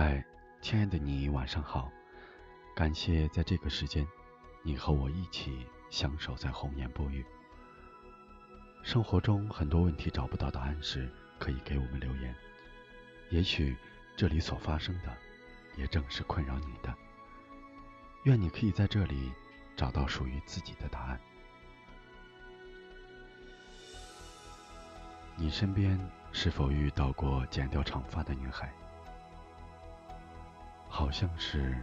嗨，亲爱的你，晚上好！感谢在这个时间，你和我一起相守在红颜不语。生活中很多问题找不到答案时，可以给我们留言。也许这里所发生的，也正是困扰你的。愿你可以在这里找到属于自己的答案。你身边是否遇到过剪掉长发的女孩？好像是，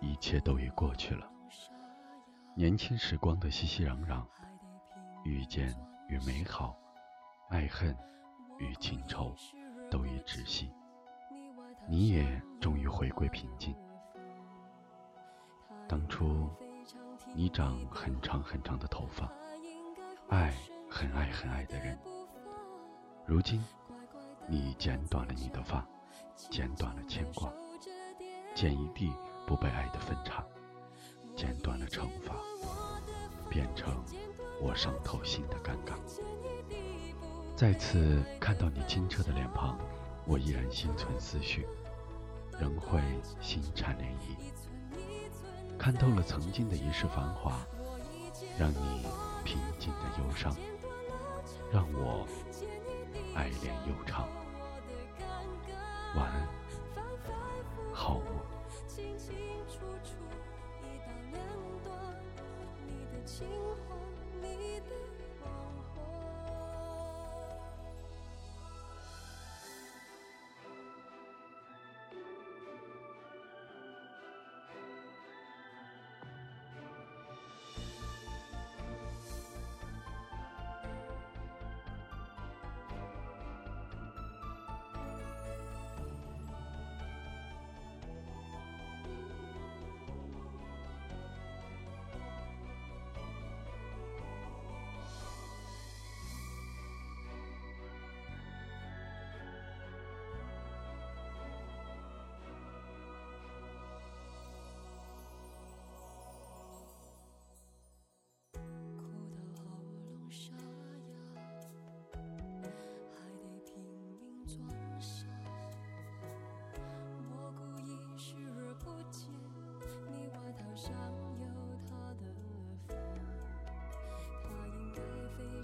一切都已过去了。年轻时光的熙熙攘攘，遇见与美好，爱恨与情仇，都已止息。你也终于回归平静。当初，你长很长很长的头发，爱很爱很爱的人。如今，你剪短了你的发，剪短了牵挂，剪一地不被爱的分叉，剪断了惩罚，变成我伤透心的尴尬。再次看到你清澈的脸庞，我依然心存思绪，仍会心颤涟漪。看透了曾经的一世繁华，让你平静的忧伤，让我。爱恋悠长，晚安，心。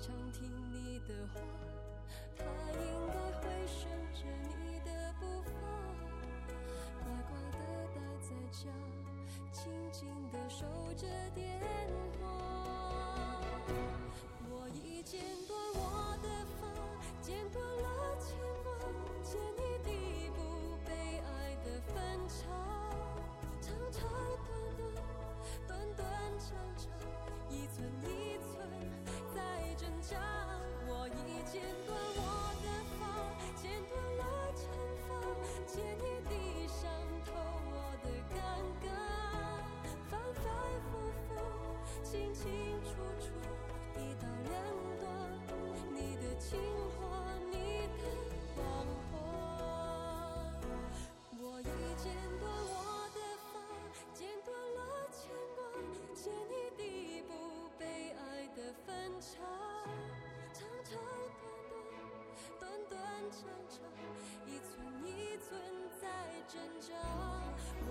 常听你的话，他应该会顺着你的步伐，乖乖的待在家，静静的守着电话。长。长长短短，短短长长，一寸一寸在挣扎。我